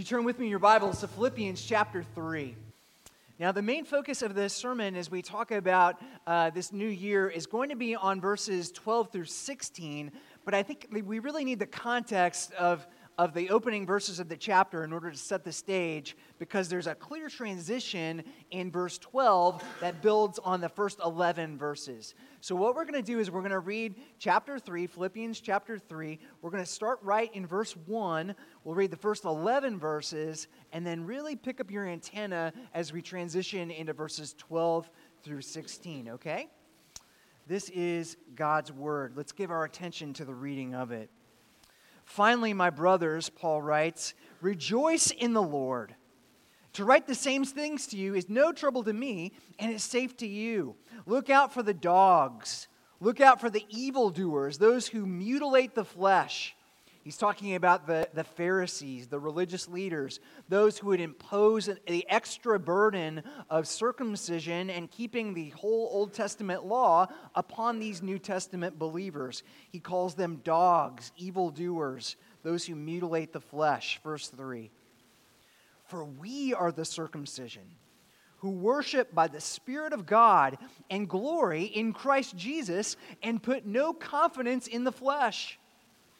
You turn with me your Bibles to Philippians chapter 3. Now, the main focus of this sermon as we talk about uh, this new year is going to be on verses 12 through 16, but I think we really need the context of of the opening verses of the chapter in order to set the stage because there's a clear transition in verse 12 that builds on the first 11 verses. So, what we're going to do is we're going to read chapter 3, Philippians chapter 3. We're going to start right in verse 1. We'll read the first 11 verses and then really pick up your antenna as we transition into verses 12 through 16, okay? This is God's word. Let's give our attention to the reading of it. Finally, my brothers, Paul writes, rejoice in the Lord. To write the same things to you is no trouble to me and is safe to you. Look out for the dogs. Look out for the evildoers, those who mutilate the flesh. He's talking about the, the Pharisees, the religious leaders, those who would impose the extra burden of circumcision and keeping the whole Old Testament law upon these New Testament believers. He calls them dogs, evildoers, those who mutilate the flesh. Verse 3 For we are the circumcision who worship by the Spirit of God and glory in Christ Jesus and put no confidence in the flesh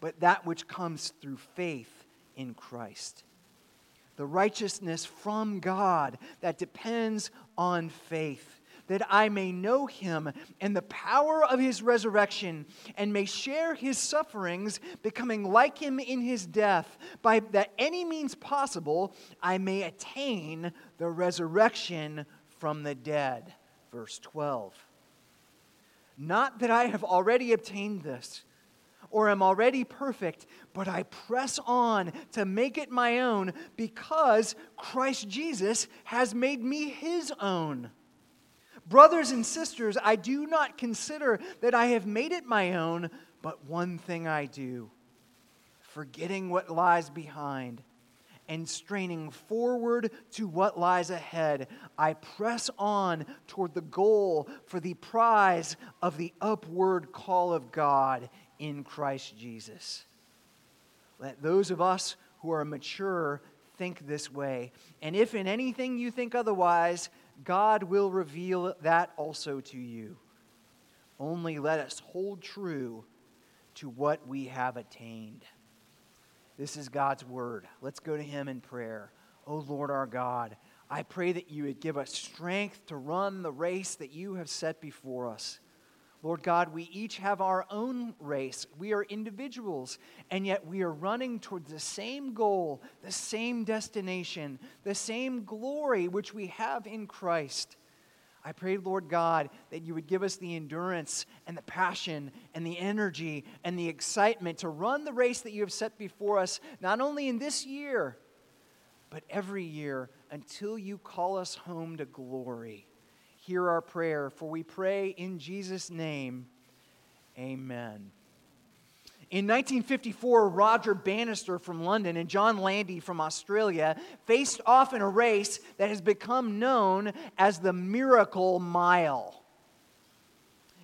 but that which comes through faith in Christ. The righteousness from God that depends on faith, that I may know him and the power of his resurrection, and may share his sufferings, becoming like him in his death, by that any means possible I may attain the resurrection from the dead. Verse 12. Not that I have already obtained this or am already perfect, but I press on to make it my own because Christ Jesus has made me his own. Brothers and sisters, I do not consider that I have made it my own, but one thing I do, forgetting what lies behind and straining forward to what lies ahead, I press on toward the goal for the prize of the upward call of God in Christ Jesus. Let those of us who are mature think this way. And if in anything you think otherwise, God will reveal that also to you. Only let us hold true to what we have attained. This is God's word. Let's go to Him in prayer. Oh Lord our God, I pray that you would give us strength to run the race that you have set before us. Lord God, we each have our own race. We are individuals, and yet we are running towards the same goal, the same destination, the same glory which we have in Christ. I pray, Lord God, that you would give us the endurance and the passion and the energy and the excitement to run the race that you have set before us, not only in this year, but every year until you call us home to glory hear our prayer, for we pray in Jesus' name. Amen. In 1954, Roger Bannister from London and John Landy from Australia faced off in a race that has become known as the Miracle Mile.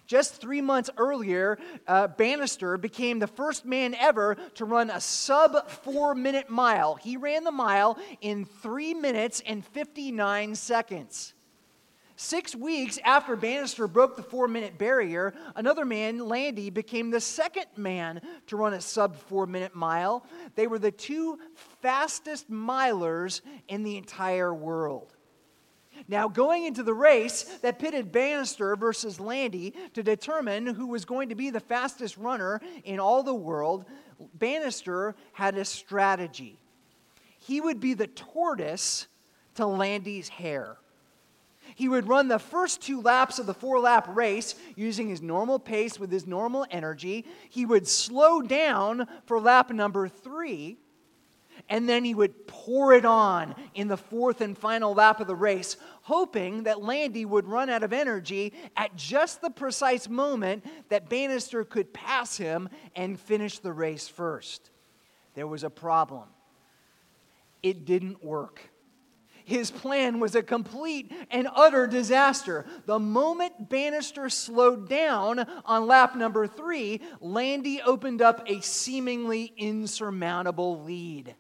Just three months earlier, uh, Bannister became the first man ever to run a sub four minute mile. He ran the mile in three minutes and 59 seconds. Six weeks after Bannister broke the four minute barrier, another man, Landy, became the second man to run a sub four minute mile. They were the two fastest milers in the entire world. Now, going into the race that pitted Bannister versus Landy to determine who was going to be the fastest runner in all the world, Bannister had a strategy. He would be the tortoise to Landy's hare. He would run the first two laps of the four lap race using his normal pace with his normal energy. He would slow down for lap number three, and then he would pour it on in the fourth and final lap of the race, hoping that Landy would run out of energy at just the precise moment that Bannister could pass him and finish the race first. There was a problem. It didn't work his plan was a complete and utter disaster. The moment Bannister slowed down on lap number three, Landy opened up a seemingly insurmountable lead.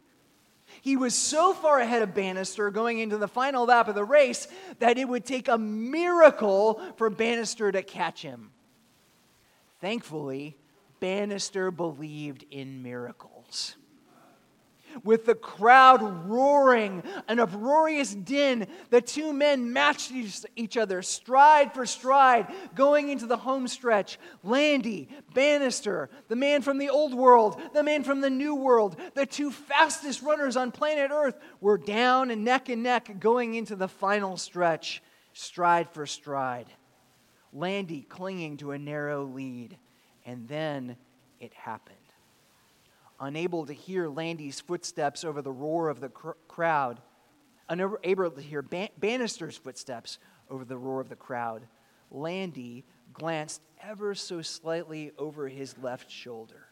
He was so far ahead of Bannister going into the final lap of the race that it would take a miracle for Bannister to catch him. Thankfully, Bannister believed in miracles with the crowd roaring, an uproarious din, the two men matched each other stride for stride going into the home stretch. Landy, Bannister, the man from the old world, the man from the new world, the two fastest runners on planet Earth were down and neck and neck going into the final stretch, stride for stride. Landy clinging to a narrow lead. And then it happened unable to hear Landy's footsteps over the roar of the cr- crowd, unable to hear Ban- Bannister's footsteps over the roar of the crowd, Landy glanced ever so slightly over his left shoulder.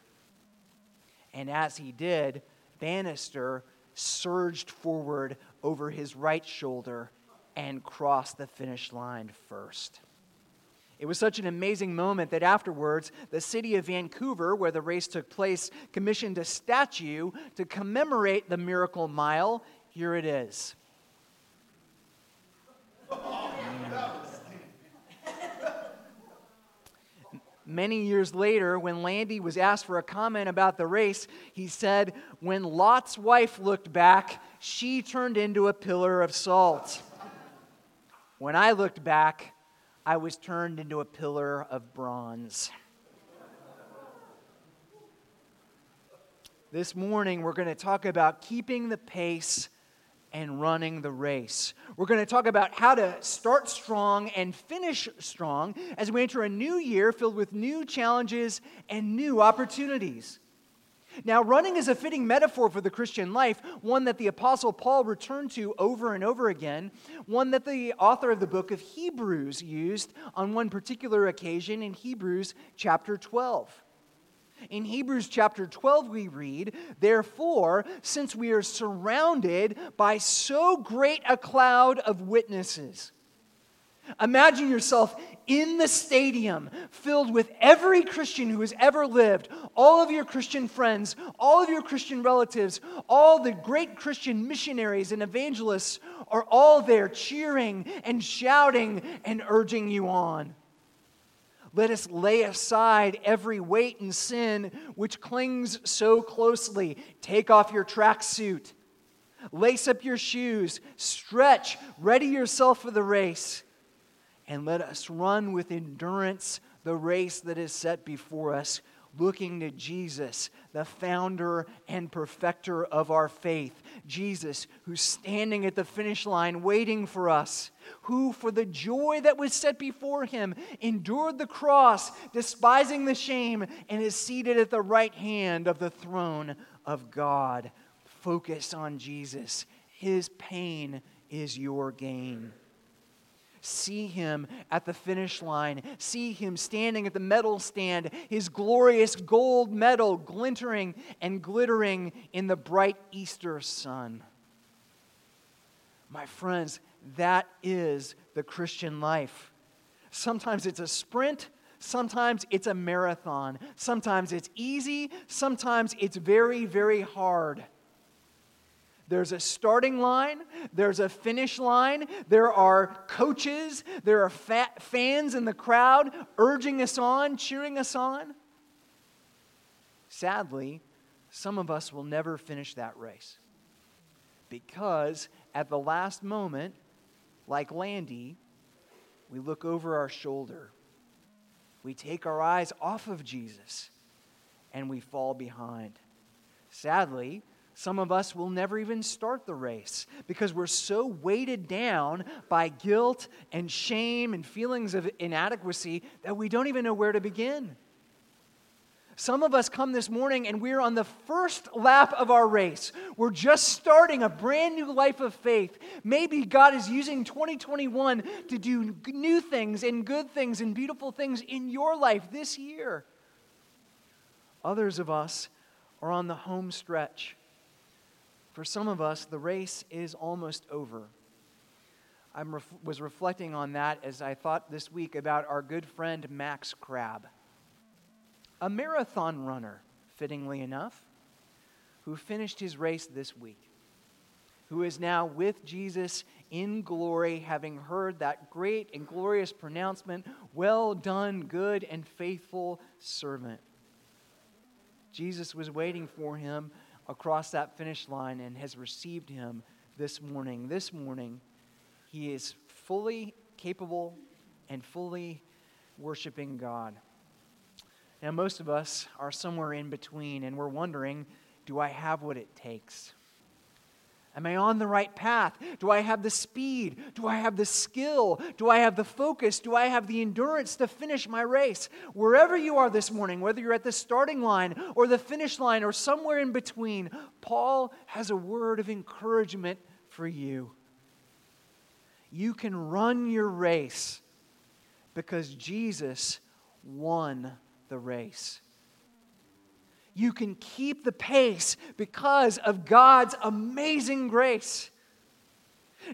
And as he did, Bannister surged forward over his right shoulder and crossed the finish line first. It was such an amazing moment that afterwards, the city of Vancouver, where the race took place, commissioned a statue to commemorate the miracle mile. Here it is. Many years later, when Landy was asked for a comment about the race, he said, When Lot's wife looked back, she turned into a pillar of salt. When I looked back, I was turned into a pillar of bronze. This morning, we're going to talk about keeping the pace and running the race. We're going to talk about how to start strong and finish strong as we enter a new year filled with new challenges and new opportunities. Now, running is a fitting metaphor for the Christian life, one that the Apostle Paul returned to over and over again, one that the author of the book of Hebrews used on one particular occasion in Hebrews chapter 12. In Hebrews chapter 12, we read, Therefore, since we are surrounded by so great a cloud of witnesses, Imagine yourself in the stadium filled with every Christian who has ever lived, all of your Christian friends, all of your Christian relatives, all the great Christian missionaries and evangelists are all there cheering and shouting and urging you on. Let us lay aside every weight and sin which clings so closely. Take off your tracksuit, lace up your shoes, stretch, ready yourself for the race and let us run with endurance the race that is set before us, looking to Jesus, the founder and perfecter of our faith. Jesus, who's standing at the finish line waiting for us, who, for the joy that was set before him, endured the cross, despising the shame, and is seated at the right hand of the throne of God. Focus on Jesus. His pain is your gain see him at the finish line, see him standing at the medal stand, his glorious gold medal glintering and glittering in the bright Easter sun. My friends, that is the Christian life. Sometimes it's a sprint. Sometimes it's a marathon. Sometimes it's easy. Sometimes it's very, very hard. There's a starting line, there's a finish line, there are coaches, there are fans in the crowd urging us on, cheering us on. Sadly, some of us will never finish that race because at the last moment, like Landy, we look over our shoulder. We take our eyes off of Jesus and we fall behind. Sadly, some of us will never even start the race because we're so weighted down by guilt and shame and feelings of inadequacy that we don't even know where to begin. Some of us come this morning and we're on the first lap of our race. We're just starting a brand new life of faith. Maybe God is using 2021 to do new things and good things and beautiful things in your life this year. Others of us are on the home stretch. For some of us, the race is almost over. I ref- was reflecting on that as I thought this week about our good friend Max Crabb a marathon runner, fittingly enough, who finished his race this week, who is now with Jesus in glory, having heard that great and glorious pronouncement Well done, good and faithful servant. Jesus was waiting for him across that finish line and has received him this morning. This morning, he is fully capable and fully worshiping God. Now, most of us are somewhere in between, and we're wondering do I have what it takes? Am I on the right path? Do I have the speed? Do I have the skill? Do I have the focus? Do I have the endurance to finish my race? Wherever you are this morning, whether you're at the starting line or the finish line or somewhere in between, Paul has a word of encouragement for you. You can run your race because Jesus won the race. You can keep the pace because of God's amazing grace.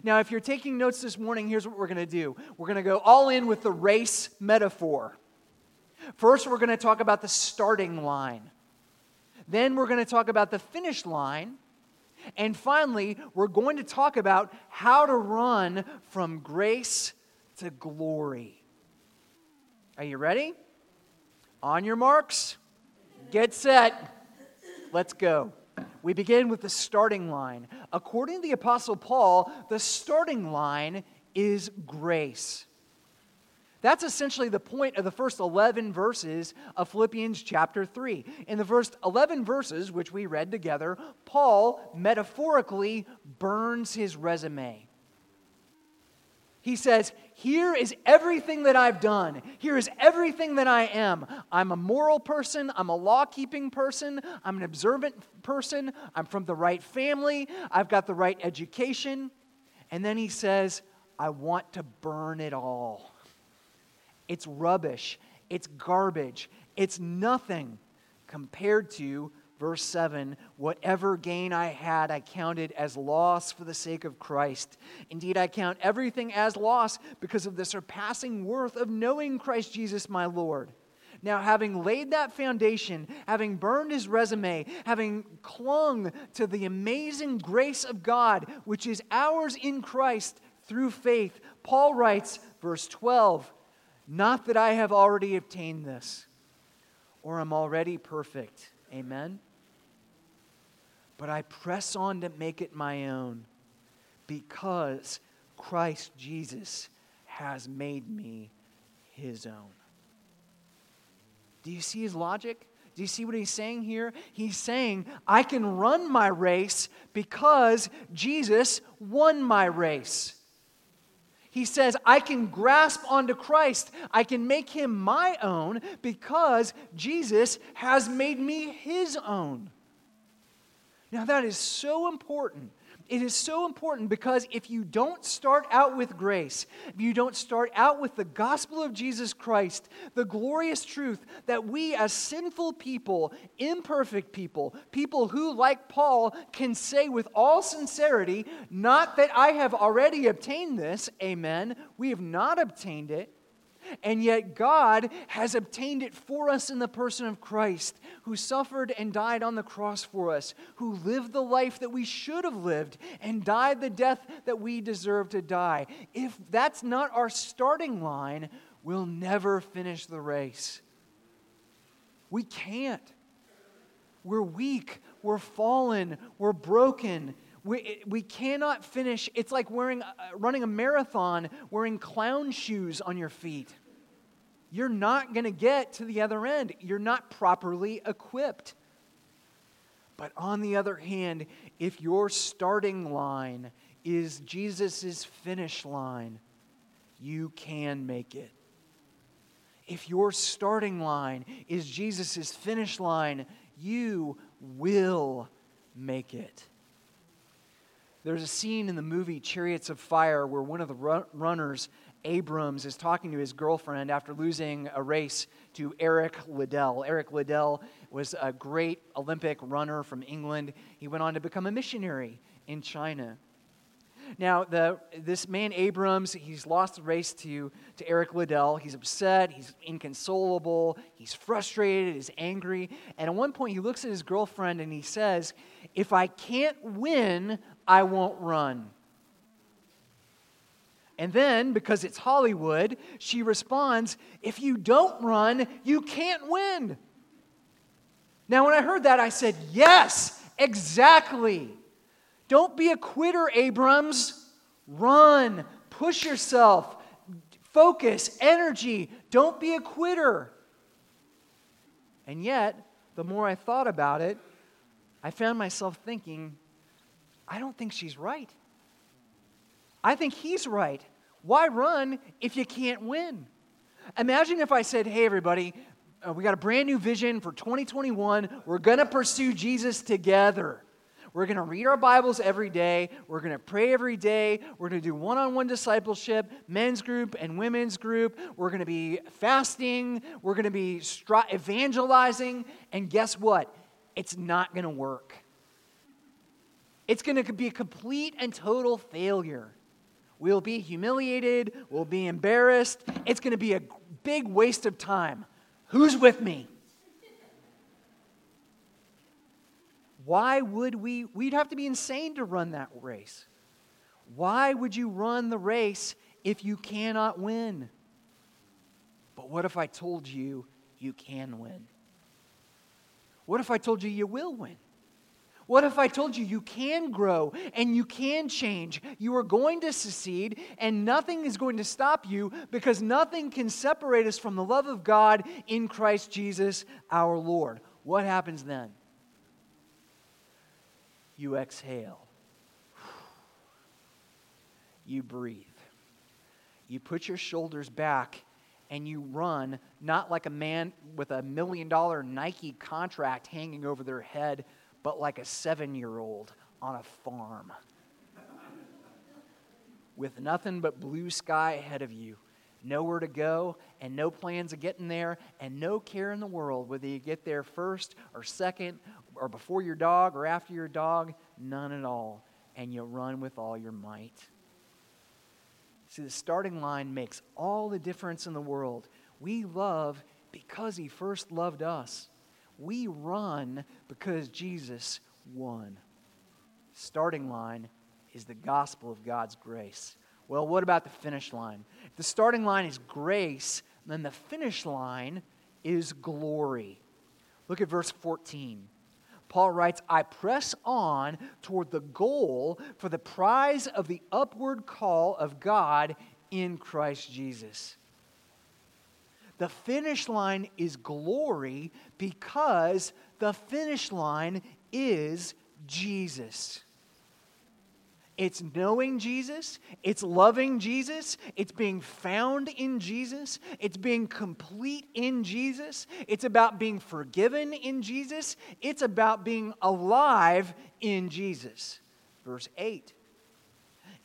Now, if you're taking notes this morning, here's what we're going to do we're going to go all in with the race metaphor. First, we're going to talk about the starting line. Then, we're going to talk about the finish line. And finally, we're going to talk about how to run from grace to glory. Are you ready? On your marks, get set, let's go. We begin with the starting line. According to the Apostle Paul, the starting line is grace. That's essentially the point of the first 11 verses of Philippians chapter 3. In the first 11 verses, which we read together, Paul metaphorically burns his resume. He says, Here is everything that I've done. Here is everything that I am. I'm a moral person. I'm a law keeping person. I'm an observant person. I'm from the right family. I've got the right education. And then he says, I want to burn it all. It's rubbish. It's garbage. It's nothing compared to Verse 7 Whatever gain I had, I counted as loss for the sake of Christ. Indeed, I count everything as loss because of the surpassing worth of knowing Christ Jesus my Lord. Now, having laid that foundation, having burned his resume, having clung to the amazing grace of God, which is ours in Christ through faith, Paul writes, verse 12, Not that I have already obtained this or am already perfect. Amen but I press on to make it my own because Christ Jesus has made me his own. Do you see his logic? Do you see what he's saying here? He's saying, I can run my race because Jesus won my race. He says, I can grasp onto Christ. I can make him my own because Jesus has made me his own. Now, that is so important. It is so important because if you don't start out with grace, if you don't start out with the gospel of Jesus Christ, the glorious truth that we, as sinful people, imperfect people, people who, like Paul, can say with all sincerity, Not that I have already obtained this, amen, we have not obtained it. And yet, God has obtained it for us in the person of Christ, who suffered and died on the cross for us, who lived the life that we should have lived, and died the death that we deserve to die. If that's not our starting line, we'll never finish the race. We can't. We're weak, we're fallen, we're broken. We, we cannot finish. It's like wearing, uh, running a marathon wearing clown shoes on your feet. You're not going to get to the other end. You're not properly equipped. But on the other hand, if your starting line is Jesus' finish line, you can make it. If your starting line is Jesus' finish line, you will make it. There's a scene in the movie Chariots of Fire where one of the runners, Abrams, is talking to his girlfriend after losing a race to Eric Liddell. Eric Liddell was a great Olympic runner from England. He went on to become a missionary in China. Now, the, this man Abrams, he's lost the race to, to Eric Liddell. He's upset, he's inconsolable, he's frustrated, he's angry. And at one point, he looks at his girlfriend and he says, If I can't win, I won't run. And then, because it's Hollywood, she responds, If you don't run, you can't win. Now, when I heard that, I said, Yes, exactly. Don't be a quitter, Abrams. Run, push yourself, focus, energy. Don't be a quitter. And yet, the more I thought about it, I found myself thinking, I don't think she's right. I think he's right. Why run if you can't win? Imagine if I said, hey, everybody, uh, we got a brand new vision for 2021. We're going to pursue Jesus together. We're going to read our Bibles every day. We're going to pray every day. We're going to do one on one discipleship, men's group and women's group. We're going to be fasting. We're going to be evangelizing. And guess what? It's not going to work. It's going to be a complete and total failure. We'll be humiliated. We'll be embarrassed. It's going to be a big waste of time. Who's with me? Why would we? We'd have to be insane to run that race. Why would you run the race if you cannot win? But what if I told you you can win? What if I told you you will win? What if I told you you can grow and you can change? You are going to succeed and nothing is going to stop you because nothing can separate us from the love of God in Christ Jesus our Lord. What happens then? You exhale. You breathe. You put your shoulders back and you run not like a man with a million dollar Nike contract hanging over their head but like a seven year old on a farm with nothing but blue sky ahead of you, nowhere to go, and no plans of getting there, and no care in the world whether you get there first or second, or before your dog or after your dog, none at all. And you run with all your might. See, the starting line makes all the difference in the world. We love because He first loved us. We run because Jesus won. Starting line is the gospel of God's grace. Well, what about the finish line? If the starting line is grace, then the finish line is glory. Look at verse 14. Paul writes, I press on toward the goal for the prize of the upward call of God in Christ Jesus. The finish line is glory because the finish line is Jesus. It's knowing Jesus, it's loving Jesus, it's being found in Jesus, it's being complete in Jesus, it's about being forgiven in Jesus, it's about being alive in Jesus. Verse 8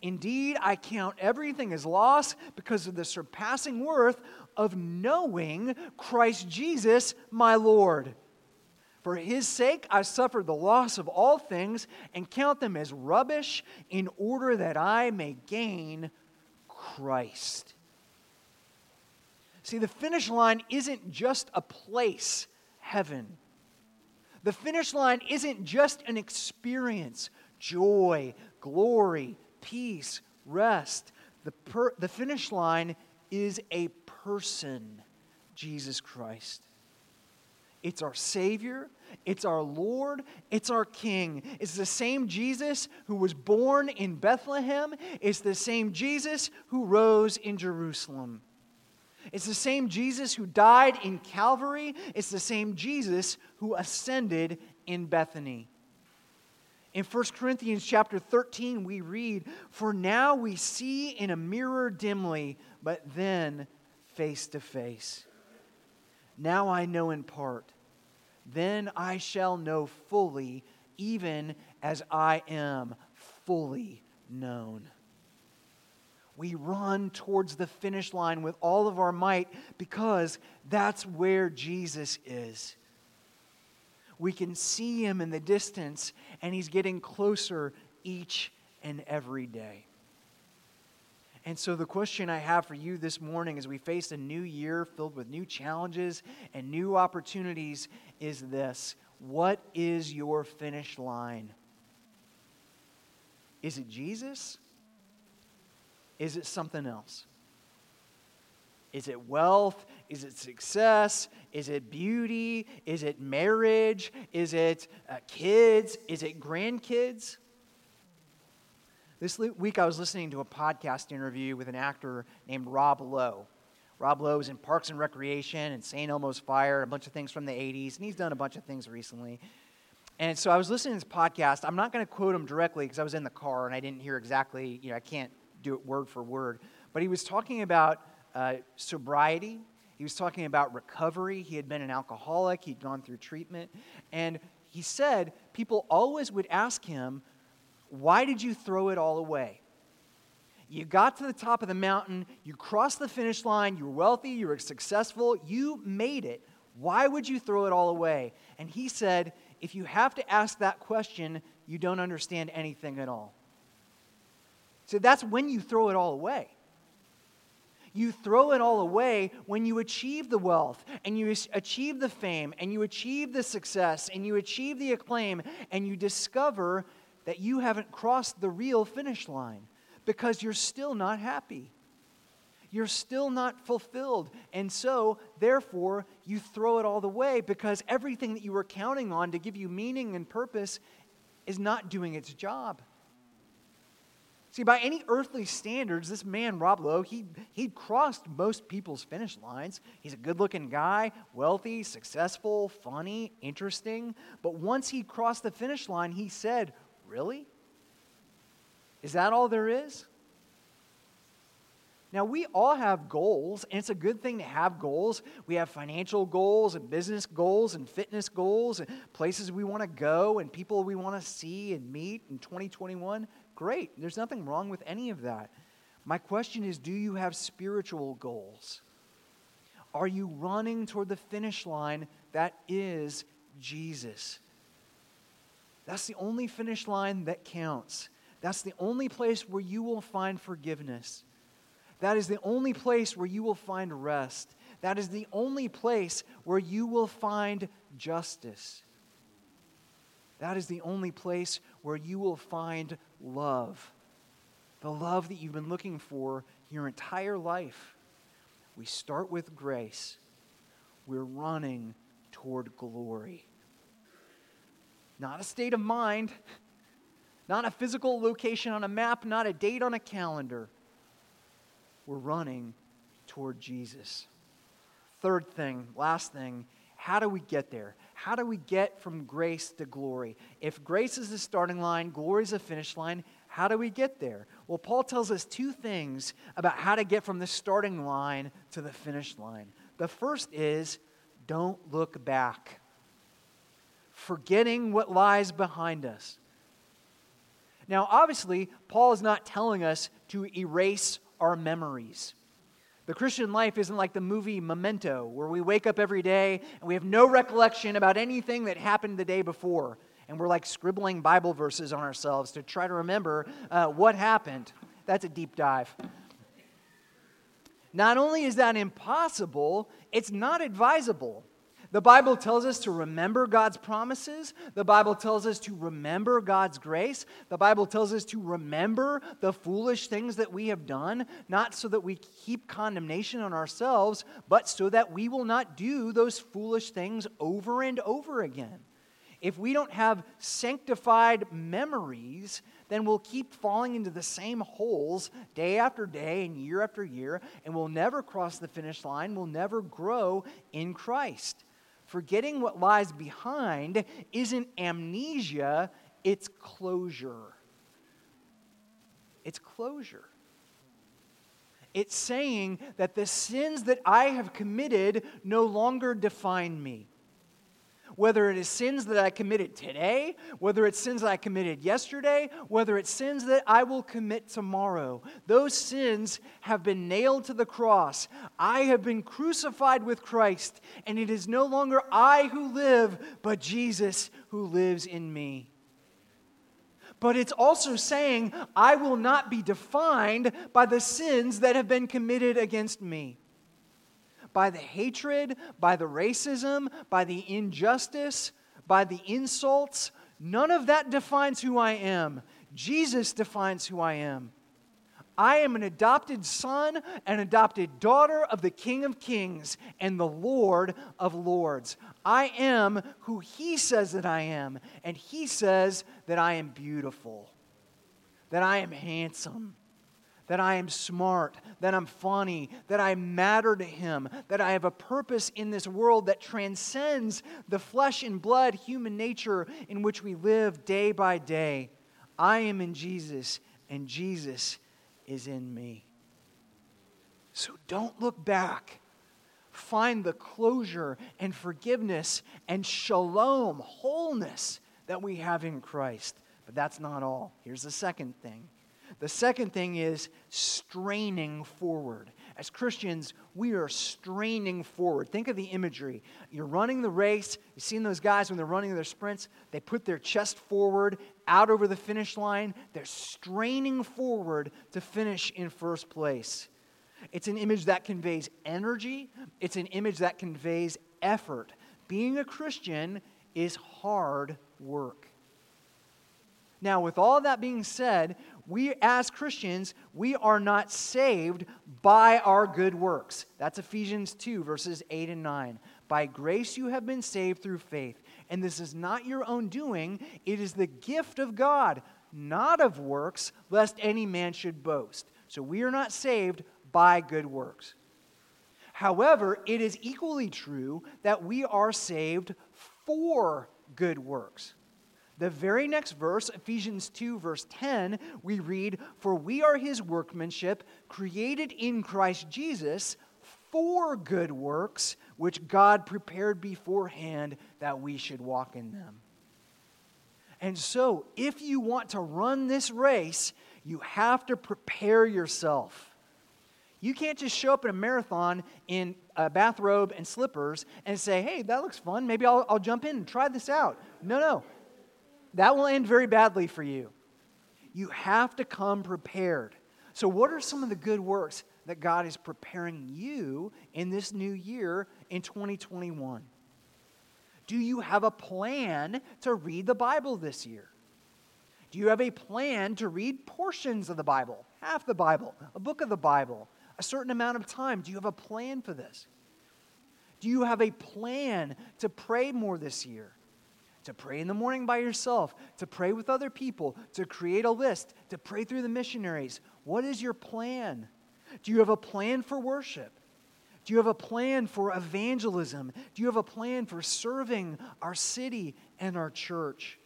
Indeed, I count everything as loss because of the surpassing worth of knowing Christ Jesus, my Lord. For his sake, I suffered the loss of all things and count them as rubbish in order that I may gain Christ. See, the finish line isn't just a place, heaven. The finish line isn't just an experience, joy, glory, peace, rest. The, per- the finish line is a person, Jesus Christ. It's our Savior, it's our Lord, it's our King. It's the same Jesus who was born in Bethlehem, it's the same Jesus who rose in Jerusalem. It's the same Jesus who died in Calvary, it's the same Jesus who ascended in Bethany. In 1 Corinthians chapter 13, we read, For now we see in a mirror dimly, but then face to face. Now I know in part. Then I shall know fully, even as I am fully known. We run towards the finish line with all of our might because that's where Jesus is. We can see him in the distance, and he's getting closer each and every day. And so, the question I have for you this morning as we face a new year filled with new challenges and new opportunities is this What is your finish line? Is it Jesus? Is it something else? Is it wealth? Is it success? Is it beauty? Is it marriage? Is it uh, kids? Is it grandkids? This week I was listening to a podcast interview with an actor named Rob Lowe. Rob Lowe is in Parks and Recreation and St. Elmo's Fire, a bunch of things from the 80s, and he's done a bunch of things recently. And so I was listening to this podcast. I'm not going to quote him directly because I was in the car and I didn't hear exactly, you know, I can't do it word for word. But he was talking about uh, sobriety. He was talking about recovery. He had been an alcoholic, he'd gone through treatment. And he said people always would ask him, Why did you throw it all away? You got to the top of the mountain, you crossed the finish line, you were wealthy, you were successful, you made it. Why would you throw it all away? And he said, If you have to ask that question, you don't understand anything at all. So that's when you throw it all away. You throw it all away when you achieve the wealth and you achieve the fame and you achieve the success and you achieve the acclaim and you discover that you haven't crossed the real finish line because you're still not happy. You're still not fulfilled. And so, therefore, you throw it all the way because everything that you were counting on to give you meaning and purpose is not doing its job. See, by any earthly standards, this man, Rob Lowe, he, he'd crossed most people's finish lines. He's a good looking guy, wealthy, successful, funny, interesting. But once he crossed the finish line, he said, Really? Is that all there is? Now, we all have goals, and it's a good thing to have goals. We have financial goals, and business goals, and fitness goals, and places we want to go, and people we want to see and meet in 2021. Great. There's nothing wrong with any of that. My question is do you have spiritual goals? Are you running toward the finish line that is Jesus? That's the only finish line that counts. That's the only place where you will find forgiveness. That is the only place where you will find rest. That is the only place where you will find justice. That is the only place where you will find love. The love that you've been looking for your entire life. We start with grace. We're running toward glory. Not a state of mind, not a physical location on a map, not a date on a calendar. We're running toward Jesus. Third thing, last thing, how do we get there? How do we get from grace to glory? If grace is the starting line, glory is the finish line, how do we get there? Well, Paul tells us two things about how to get from the starting line to the finish line. The first is don't look back, forgetting what lies behind us. Now, obviously, Paul is not telling us to erase our memories. The Christian life isn't like the movie Memento, where we wake up every day and we have no recollection about anything that happened the day before. And we're like scribbling Bible verses on ourselves to try to remember uh, what happened. That's a deep dive. Not only is that impossible, it's not advisable. The Bible tells us to remember God's promises. The Bible tells us to remember God's grace. The Bible tells us to remember the foolish things that we have done, not so that we keep condemnation on ourselves, but so that we will not do those foolish things over and over again. If we don't have sanctified memories, then we'll keep falling into the same holes day after day and year after year, and we'll never cross the finish line. We'll never grow in Christ. Forgetting what lies behind isn't amnesia, it's closure. It's closure. It's saying that the sins that I have committed no longer define me whether it is sins that I committed today, whether it's sins that I committed yesterday, whether it's sins that I will commit tomorrow. Those sins have been nailed to the cross. I have been crucified with Christ, and it is no longer I who live, but Jesus who lives in me. But it's also saying, I will not be defined by the sins that have been committed against me by the hatred, by the racism, by the injustice, by the insults. None of that defines who I am. Jesus defines who I am. I am an adopted son, an adopted daughter of the King of Kings and the Lord of Lords. I am who He says that I am, and He says that I am beautiful, that I am handsome, that I am smart, that I'm funny, that I matter to Him, that I have a purpose in this world that transcends the flesh and blood human nature in which we live day by day. I am in Jesus, and Jesus is in me. So don't look back. Find the closure and forgiveness and shalom, wholeness that we have in Christ. But that's not all. Here's the second thing the second thing is straining forward. As Christians, we are straining forward. Think of the imagery. You're running the race. You've seen those guys when they're running their sprints, they put their chest forward, out over the finish line. They're straining forward to finish in first place. It's an image that conveys energy, it's an image that conveys effort. Being a Christian is hard work. Now, with all that being said, we as Christians, we are not saved by our good works. That's Ephesians 2, verses 8 and 9. By grace you have been saved through faith. And this is not your own doing, it is the gift of God, not of works, lest any man should boast. So we are not saved by good works. However, it is equally true that we are saved for good works. The very next verse, Ephesians 2, verse 10, we read, For we are his workmanship, created in Christ Jesus for good works, which God prepared beforehand that we should walk in them. And so, if you want to run this race, you have to prepare yourself. You can't just show up in a marathon in a bathrobe and slippers and say, hey, that looks fun. Maybe I'll, I'll jump in and try this out. No, no that will end very badly for you. You have to come prepared. So, what are some of the good works that God is preparing you in this new year in 2021? Do you have a plan to read the Bible this year? Do you have a plan to read portions of the Bible, half the Bible, a book of the Bible, a certain amount of time? Do you have a plan for this? Do you have a plan to pray more this year? To pray in the morning by yourself, to pray with other people, to create a list, to pray through the missionaries. What is your plan? Do you have a plan for worship? Do you have a plan for evangelism? Do you have a plan for serving our city and our church?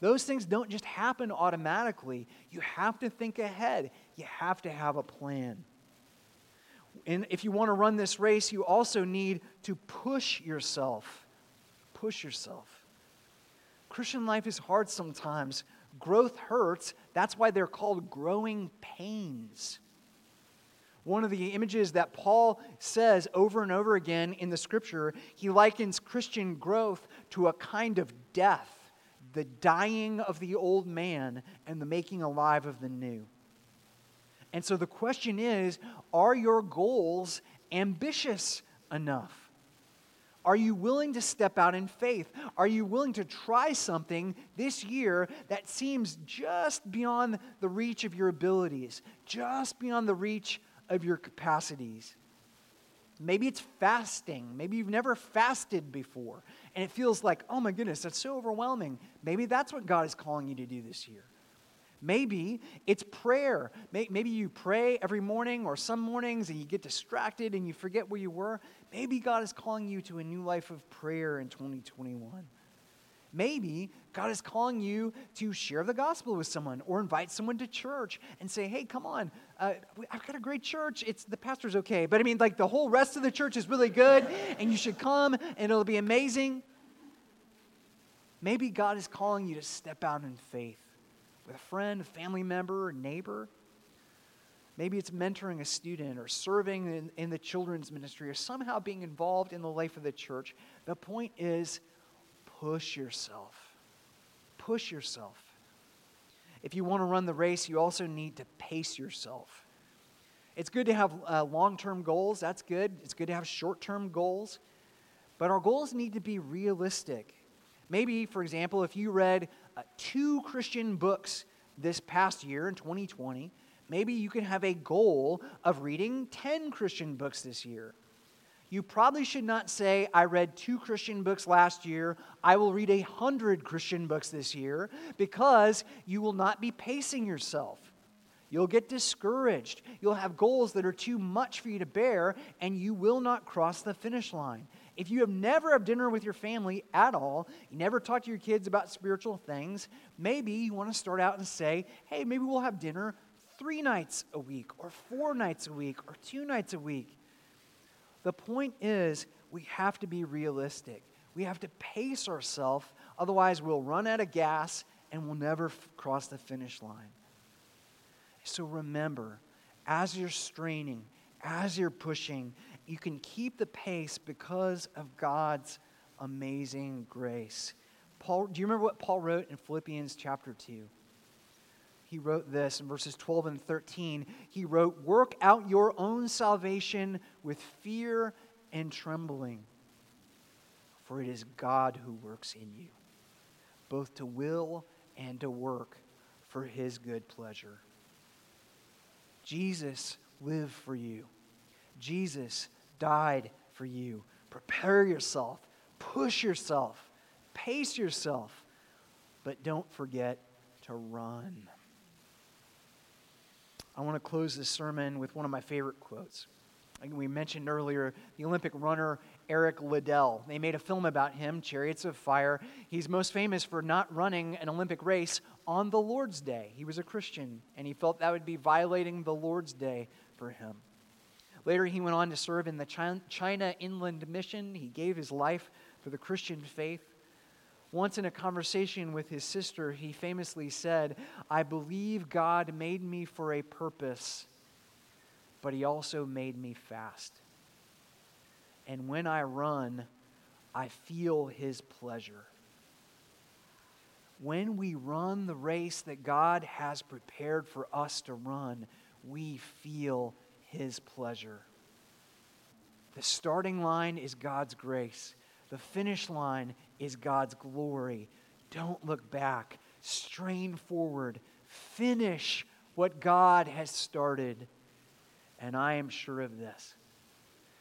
Those things don't just happen automatically. You have to think ahead, you have to have a plan. And if you want to run this race, you also need to push yourself push yourself. Christian life is hard sometimes. Growth hurts. That's why they're called growing pains. One of the images that Paul says over and over again in the scripture, he likens Christian growth to a kind of death the dying of the old man and the making alive of the new. And so the question is are your goals ambitious enough? Are you willing to step out in faith? Are you willing to try something this year that seems just beyond the reach of your abilities, just beyond the reach of your capacities? Maybe it's fasting. Maybe you've never fasted before and it feels like, oh my goodness, that's so overwhelming. Maybe that's what God is calling you to do this year. Maybe it's prayer. Maybe you pray every morning or some mornings and you get distracted and you forget where you were. Maybe God is calling you to a new life of prayer in 2021. Maybe God is calling you to share the gospel with someone or invite someone to church and say, hey, come on, uh, I've got a great church. It's the pastor's okay. But I mean, like the whole rest of the church is really good and you should come and it'll be amazing. Maybe God is calling you to step out in faith with a friend, a family member, a neighbor. Maybe it's mentoring a student or serving in, in, the children's ministry or somehow being involved in the life of the church. The point is push yourself. Push yourself. If you want to run the race, you also need to pace yourself. It's good to have uh, long term goals. That's good. It's good to have short term goals. But our goals need to be realistic. Maybe, for example, if you read uh, two Christian books this past year in 2020, maybe you can have a goal of reading 10 Christian books this year. You probably should not say, I read two Christian books last year, I will read a hundred Christian books this year, because you will not be pacing yourself. You'll get discouraged. You'll have goals that are too much for you to bear, and you will not cross the finish line. If you have never had dinner with your family at all, you never talk to your kids about spiritual things, maybe you want to start out and say, hey, maybe we'll have dinner three nights a week, or four nights a week, or two nights a week. The point is, we have to be realistic. We have to pace ourselves, otherwise, we'll run out of gas and we'll never f- cross the finish line. So remember, as you're straining, as you're pushing, you can keep the pace because of God's amazing grace. Paul, do you remember what Paul wrote in Philippians chapter 2? He wrote this in verses 12 and 13. He wrote, Work out your own salvation with fear and trembling, for it is God who works in you, both to will and to work for his good pleasure. Jesus lived for you. Jesus died for you. Prepare yourself, push yourself, pace yourself, but don't forget to run. I want to close this sermon with one of my favorite quotes. Like we mentioned earlier, the Olympic runner Eric Liddell. They made a film about him, Chariots of Fire. He's most famous for not running an Olympic race on the Lord's Day. He was a Christian, and he felt that would be violating the Lord's Day for him. Later, he went on to serve in the China Inland Mission. He gave his life for the Christian faith. Once in a conversation with his sister, he famously said, I believe God made me for a purpose, but he also made me fast. And when I run, I feel his pleasure. When we run the race that God has prepared for us to run, we feel his pleasure. The starting line is God's grace. The finish line is God's glory. Don't look back. Strain forward. Finish what God has started. And I am sure of this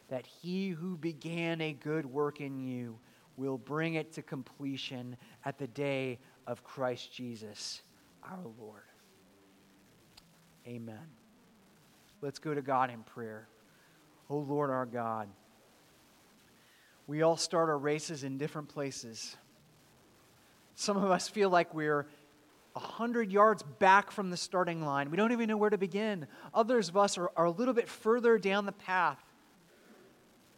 that he who began a good work in you will bring it to completion at the day of Christ Jesus our Lord. Amen. Let's go to God in prayer. Oh Lord our God, we all start our races in different places. Some of us feel like we're a hundred yards back from the starting line. We don't even know where to begin. Others of us are, are a little bit further down the path.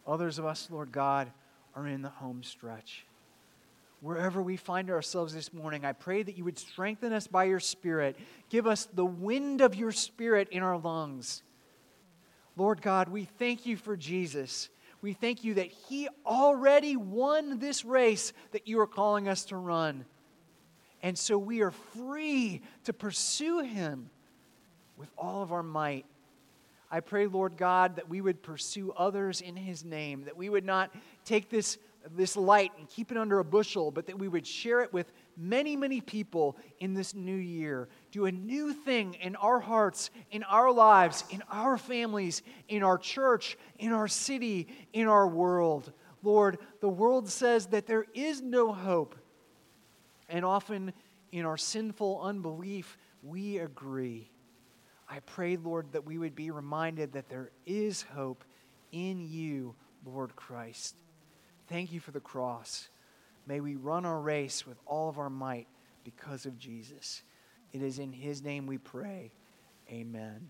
Others of us, Lord God, are in the home stretch. Wherever we find ourselves this morning, I pray that you would strengthen us by your Spirit. Give us the wind of your Spirit in our lungs Lord God, we thank you for Jesus. We thank you that he already won this race that you are calling us to run. And so we are free to pursue him with all of our might. I pray, Lord God, that we would pursue others in His name, that we would not take this, this light and keep it under a bushel, but that we would share it with many, many people in this new year. Do a new thing in our hearts, in our lives, in our families, in our church, in our city, in our world. Lord, the world says that there is no hope. And often in our sinful unbelief, we agree. I pray, Lord, that we would be reminded that there is hope in you, Lord Christ. Thank you for the cross. May we run our race with all of our might because of Jesus. It is in his name we pray. Amen.